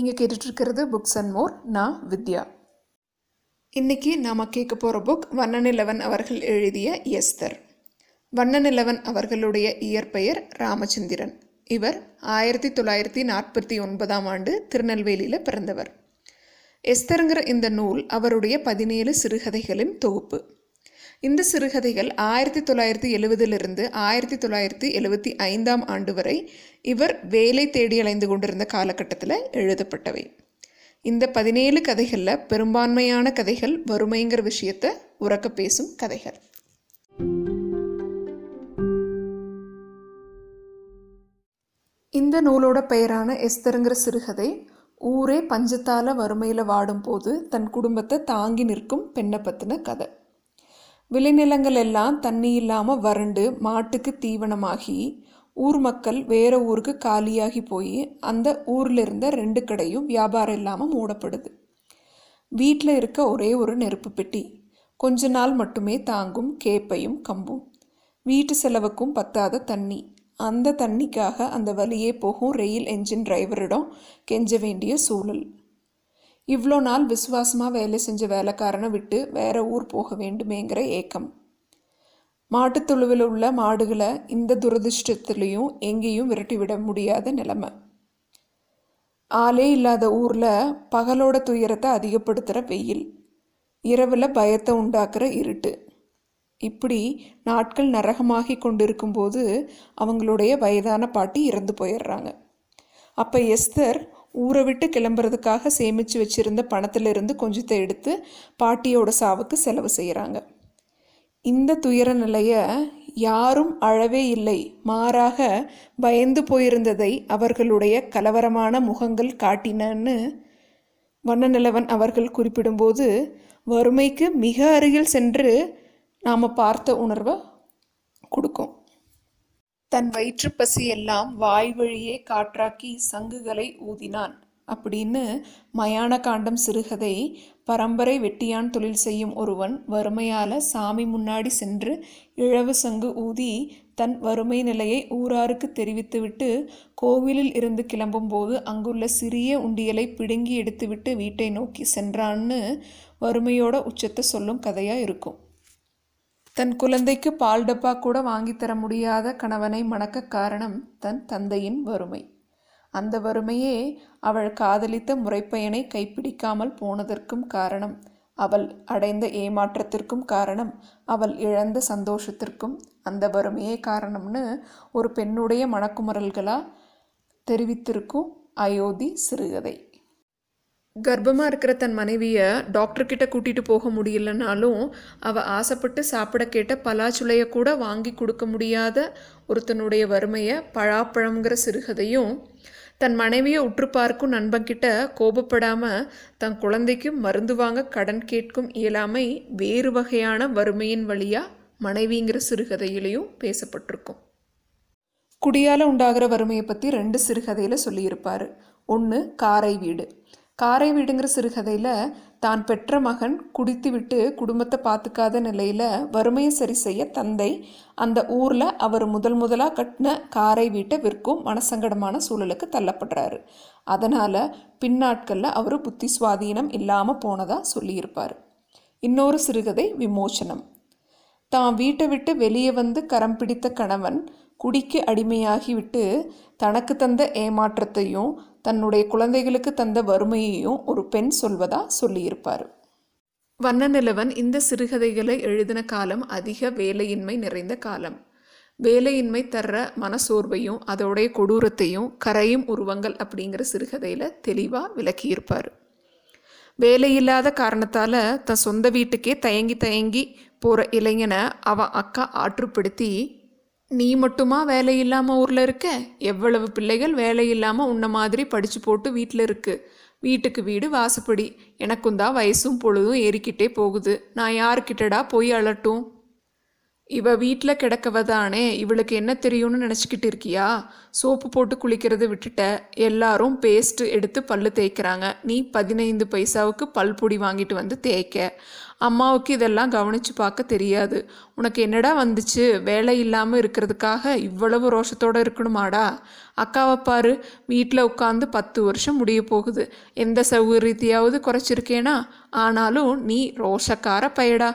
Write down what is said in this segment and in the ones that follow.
நீங்கள் கேட்டுட்ருக்கிறது books and more நான் வித்யா. இன்னைக்கு நாம் கேட்க போகிற புக் வண்ணனிலவன் அவர்கள் எழுதிய எஸ்தர் வண்ணனிலவன் அவர்களுடைய இயற்பெயர் ராமச்சந்திரன். இவர் ஆயிரத்தி தொள்ளாயிரத்தி நாற்பத்தி ஒன்பதாம் ஆண்டு திருநெல்வேலியில் பிறந்தவர். எஸ்தருங்கிற இந்த நூல் அவருடைய பதினேழு சிறுகதைகளின் தொகுப்பு. இந்த சிறுகதைகள் ஆயிரத்தி தொள்ளாயிரத்தி எழுவதிலிருந்து ஆயிரத்தி தொள்ளாயிரத்தி எழுவத்தி ஐந்தாம் ஆண்டு வரை இவர் வேலை தேடி அலைந்து கொண்டிருந்த காலகட்டத்தில் எழுதப்பட்டவை. இந்த பதினேழு கதைகளில் பெரும்பான்மையான கதைகள் வறுமைங்கிற விஷயத்தை உறக்க பேசும் கதைகள். இந்த நூலோட பெயரான எஸ்தருங்கிற சிறுகதை ஊரே பஞ்சத்தால வறுமையில் வாடும்போது தன் குடும்பத்தை தாங்கி நிற்கும் பெண்ணை பற்றின கதை. விளைநிலங்கள் எல்லாம் தண்ணி இல்லாமல் வறண்டு மாட்டுக்கு தீவனமாகி ஊர் மக்கள் வேற ஊருக்கு காலியாகி போய் அந்த ஊரில் இருந்த ரெண்டு கடையும் வியாபாரம் இல்லாமல் மூடப்படுது. வீட்டில் இருக்க ஒரே ஒரு நெருப்பு பெட்டி. கொஞ்ச நாள் மட்டுமே தாங்கும் கேப்பையும் கம்பும். வீட்டு செலவுக்கும் பத்தாத தண்ணி. அந்த தண்ணிக்காக அந்த வழியே போகும் ரயில் என்ஜின் டிரைவரிடம் கெஞ்ச வேண்டிய சூழல். இவ்வளோ நாள் விசுவாசமாக வேலை செஞ்ச வேலைக்காரனை விட்டு வேற ஊர் போக வேண்டுமேங்கிற ஏக்கம். மாட்டுத்துழுவில் உள்ள மாடுகளை இந்த துரதிருஷ்டத்துலேயும் எங்கேயும் விரட்டி விட முடியாத நிலைமை. ஆளே இல்லாத ஊரில் பகலோட துயரத்தை அதிகப்படுத்துகிற வெயில். இரவில் பயத்தை உண்டாக்குற இருட்டு. இப்படி நாட்கள் நரகமாகி கொண்டிருக்கும்போது அவங்களுடைய வயதான பாட்டி இறந்து போயிடுறாங்க. அப்போ எஸ்தர் ஊரை விட்டு கிளம்புறதுக்காக சேமித்து வச்சுருந்த பணத்திலிருந்து கொஞ்சத்தை எடுத்து பாட்டியோட சாவுக்கு செலவு செய்கிறாங்க இந்த துயர நிலையை யாரும் அழவே இல்லை. மாறாக பயந்து போயிருந்ததை அவர்களுடைய கலவரமான முகங்கள் காட்டினன்னு வண்ணநிலவன் அவர்கள் குறிப்பிடும்போது வறுமைக்கு மிக அருகில் சென்று நாம் பார்த்த உணர்வை கொடுக்கும். தன் வயிற்றுப்பசி பசியெல்லாம் வாய் வழியே காற்றாக்கி சங்குகளை ஊதினான். அப்படின்னு மயான காண்டம் சிறுகதை பரம்பரை வெட்டியான் தொழில் செய்யும் ஒருவன் வறுமையால் சாமி முன்னாடி சென்று இழவு சங்கு ஊதி தன் வறுமை நிலையை ஊராருக்கு தெரிவித்துவிட்டு கோவிலில் இருந்து கிளம்பும்போது அங்குள்ள சிறிய உண்டியலை பிடுங்கி எடுத்துவிட்டு வீட்டை நோக்கி சென்றான்னு வறுமையோட உச்சத்தை சொல்லும் கதையாக இருக்கும். தன் குழந்தைக்கு பால் டப்பா கூட வாங்கித்தர முடியாத கணவனை மணக்க காரணம் தன் தந்தையின் வறுமை. அந்த வறுமையே அவள் காதலித்த முறைப்பயனை கைப்பிடிக்காமல் போனதற்கும் காரணம் அவள் அடைந்த ஏமாற்றத்திற்கும் காரணம் அவள் இழந்த சந்தோஷத்திற்கும் அந்த வறுமையே காரணம்னு ஒரு பெண்ணுடைய மணக்குமுறல்களாக தெரிவித்திருக்கும் அயோத்தி சிறுகதை. கர்ப்பமாக இருக்கிற தன் மனைவியை டாக்டர்கிட்ட கூட்டிகிட்டு போக முடியலனாலும் அவள் ஆசைப்பட்டு சாப்பிட கேட்ட பலாச்சுளையை கூட வாங்கி கொடுக்க முடியாத ஒருத்தனுடைய வறுமையை பழாப்பழம்ங்கிற சிறுகதையும் தன் மனைவியை உற்று பார்க்கும் நண்பன்கிட்ட கோபப்படாமல் தன் குழந்தைக்கு மருந்து வாங்க கடன் கேட்கும் இயலாமை வேறு வகையான வறுமையின் வழியாக மனைவிங்கிற சிறுகதையிலையும் பேசப்பட்டிருக்கும். குடியால் உண்டாகிற வறுமையை பற்றி ரெண்டு சிறுகதையில் சொல்லியிருப்பார். ஒன்று காரை வீடு. காரை வீடுங்கிற சிறுகதையில் தான் பெற்ற மகன் குடித்துவிட்டு குடும்பத்தை பார்த்துக்காத நிலையில் வறுமையை சரி செய்ய தந்தை அந்த ஊரில் அவர் முதல் முதலாக கட்டின காரை வீட்டை விற்கும் மனசங்கடமான சூழலுக்கு தள்ளப்படுறாரு. அதனால் பின்னாட்களில் அவர் புத்தி சுவாதீனம் இல்லாமல் போனதாக சொல்லியிருப்பார். இன்னொரு சிறுகதை விமோச்சனம் தான் வீட்டை விட்டு வெளியே வந்து கரம் பிடித்த கணவன் குடிக்கு அடிமையாகிவிட்டு தனக்கு தந்த ஏமாற்றத்தையும் தன்னுடைய குழந்தைகளுக்கு தந்த வறுமையையும் ஒரு பெண் சொல்வதா சொல்லியிருப்பார். வண்ணநிலவன் இந்த சிறுகதைகளை எழுதின காலம் அதிக வேலையின்மை நிறைந்த காலம். வேலையின்மை தர்ற மனசோர்வையும் அதோடைய கொடூரத்தையும் கரையும் உருவங்கள் அப்படிங்கிற சிறுகதையில் தெளிவாக விளக்கியிருப்பார். வேலையில்லாத காரணத்தால் தன் சொந்த வீட்டுக்கே தயங்கி தயங்கி போகிற இளைஞனை அவன் அக்கா ஆற்றுப்படுத்தி நீ மட்டுமா வேலை இல்லாமல் ஊரில் இருக்க? எவ்வளவு பிள்ளைகள் வேலை இல்லாமல் உன்ன மாதிரி படித்து போட்டு வீட்டில் இருக்கு. வீட்டுக்கு வீடு வாசப்படி. எனக்கும் தான் வயசும் பொழுதும் ஏறிக்கிட்டே போகுது. நான் யாருக்கிட்டடா போய் அழட்டும் இவ வீட்டில் கிடக்கவ தானே இவளுக்கு என்ன தெரியும்னு நினச்சிக்கிட்டு இருக்கியா? சோப்பு போட்டு குளிக்கிறது விட்டுட்ட. எல்லாரும் பேஸ்ட்டு எடுத்து பல்லு தேய்க்கிறாங்க. நீ பதினைந்து பைசாவுக்கு பல் பொடி வாங்கிட்டு வந்து தேய்க்க. அம்மாவுக்கு இதெல்லாம் கவனித்து பார்க்க தெரியாது. உனக்கு என்னடா வந்துச்சு? வேலை இல்லாமல் இருக்கிறதுக்காக இவ்வளவு ரோஷத்தோடு இருக்கணுமாடா? அக்காவை பாரு வீட்டில் உட்காந்து பத்து வருஷம் முடிய போகுது. எந்த சௌகரியத்தையாவது குறைச்சிருக்கேனா? ஆனாலும் நீ ரோஷக்கார பயடா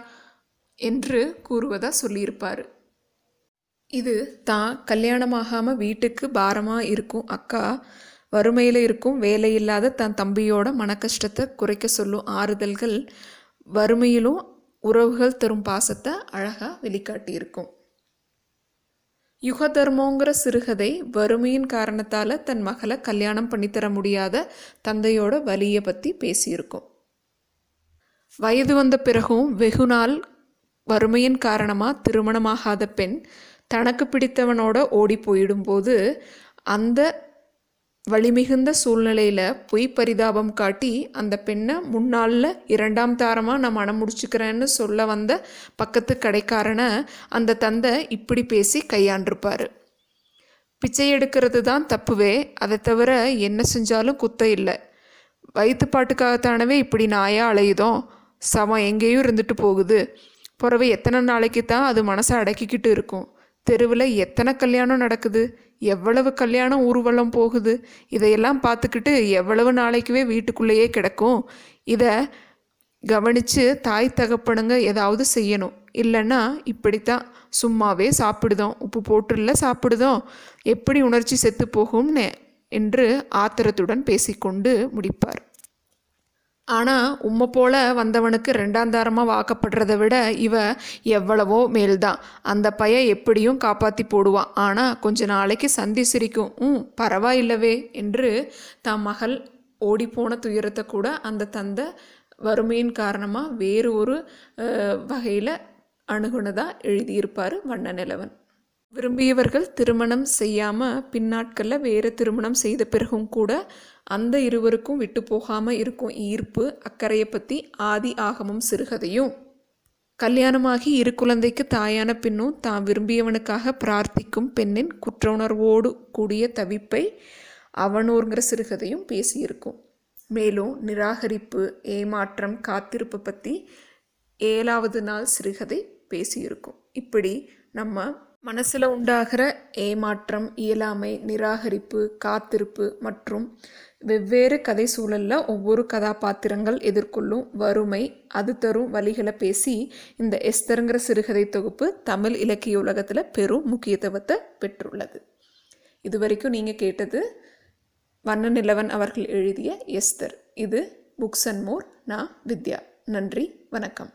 என்று கூறுவதா சொல்லியிருப்பார். இது தான் கல்யாணமாகாமல் வீட்டுக்கு பாரமாக இருக்கும் அக்கா. வறுமையில் இருக்கும் வேலையில்லாத தன் தம்பியோட மனக்கஷ்டத்தை குறைக்க சொல்லும் ஆறுதல்கள் வறுமையிலும் உறவுகள் தரும் பாசத்தை அழகாக வெளிக்காட்டியிருக்கும். யுகதர்மோங்கிற சிறுகதை வறுமையின் காரணத்தால் தன் மகளை கல்யாணம் பண்ணித்தர முடியாத தந்தையோட வலியை பற்றி பேசியிருக்கும். வயது வந்த பிறகும் வெகு நாள் வறுமையின் காரணமாக திருமணமாகாத பெண் தனக்கு பிடித்தவனோட ஓடி போயிடும்போது அந்த வலிமிகுந்த சூழ்நிலையில் பொய் பரிதாபம் காட்டி அந்த பெண்ணை முன்னாளில் இரண்டாம் தாரமாக நான் மனம் முடிச்சுக்கிறேன்னு சொல்ல வந்த பக்கத்து கடைக்காரனை அந்த தந்தை இப்படி பேசி கையாண்டிருப்பார். பிச்சை எடுக்கிறது தான் தப்புவே அதை தவிர என்ன செஞ்சாலும் குத்த இல்லை. வயிற்றுப்பாட்டுக்காகத்தானவே இப்படி நாயாக அலையுதோம்? சமம் எங்கேயும் இருந்துட்டு போகுது. பிறவை எத்தனை நாளைக்கு தான் அது மனசை அடக்கிக்கிட்டு இருக்கும். தெருவில் எத்தனை கல்யாணம் நடக்குது? எவ்வளவு கல்யாணம் ஊர்வலம் போகுது? இதையெல்லாம் பார்த்துக்கிட்டு எவ்வளவு நாளைக்குவே வீட்டுக்குள்ளேயே கிடக்கும்? இதை கவனித்து தாய் தகப்பனுங்க ஏதாவது செய்யணும். இல்லைன்னா இப்படித்தான். சும்மாவே சாப்பிடுதோம். உப்பு போட்டுல சாப்பிடுதோம். எப்படி உணர்ச்சி செத்து போகும்னு என்று ஆத்திரத்துடன் பேசிக்கொண்டு முடிப்பார். ஆனால் உம்மை போல வந்தவனுக்கு ரெண்டாந்தாரமாக வாக்கப்படுறதை விட இவ எவ்வளவோ மேல்தான். அந்த பைய எப்படியும் காப்பாற்றி போடுவான். ஆனால் கொஞ்ச நாளைக்கு சந்தி சிரிக்கும். ம் பரவாயில்லவே என்று தம் மகள் ஓடிப்போன துயரத்தை கூட அந்த தந்தை வறுமையின் காரணமாக வேறு ஒரு வகையில் அணுகுனதாக எழுதியிருப்பார் வண்ண நிலவன். விரும்பியவர்கள் திருமணம் செய்யாமல் பின்னாட்களில் வேறு திருமணம் செய்த பிறகும் கூட அந்த இருவருக்கும் விட்டு போகாமல் இருக்கும் ஈர்ப்பு அக்கறையை பற்றி ஆதி ஆகமும் சிறுகதையும். கல்யாணமாகி இரு குழந்தைக்கு தாயான பின்னும் தான் விரும்பியவனுக்காக பிரார்த்திக்கும் பெண்ணின் குற்ற உணர்வோடு கூடிய தவிப்பை அவனூர்ங்கிற சிறுகதையும் பேசியிருக்கும். மேலும் நிராகரிப்பு ஏமாற்றம் காத்திருப்பு பற்றி ஏழாவது நாள் சிறுகதை பேசியிருக்கும். இப்படி நம்ம மனசில் உண்டாகிற ஏமாற்றம் இயலாமை நிராகரிப்பு காத்திருப்பு மற்றும் வெவ்வேறு கதை சூழலில் ஒவ்வொரு கதாபாத்திரங்கள் எதிர்கொள்ளும் வறுமை அது தரும் வழிகளை பேசி இந்த எஸ்தருங்கிற சிறுகதை தொகுப்பு தமிழ் இலக்கிய உலகத்தில் பெரும் முக்கியத்துவத்தை பெற்றுள்ளது. இது வரைக்கும் நீங்கள் கேட்டது வண்ண நிலவன் அவர்கள் எழுதிய எஸ்தர். இது புக்ஸ் அண்ட் மோர் நான் வித்யா. நன்றி வணக்கம்.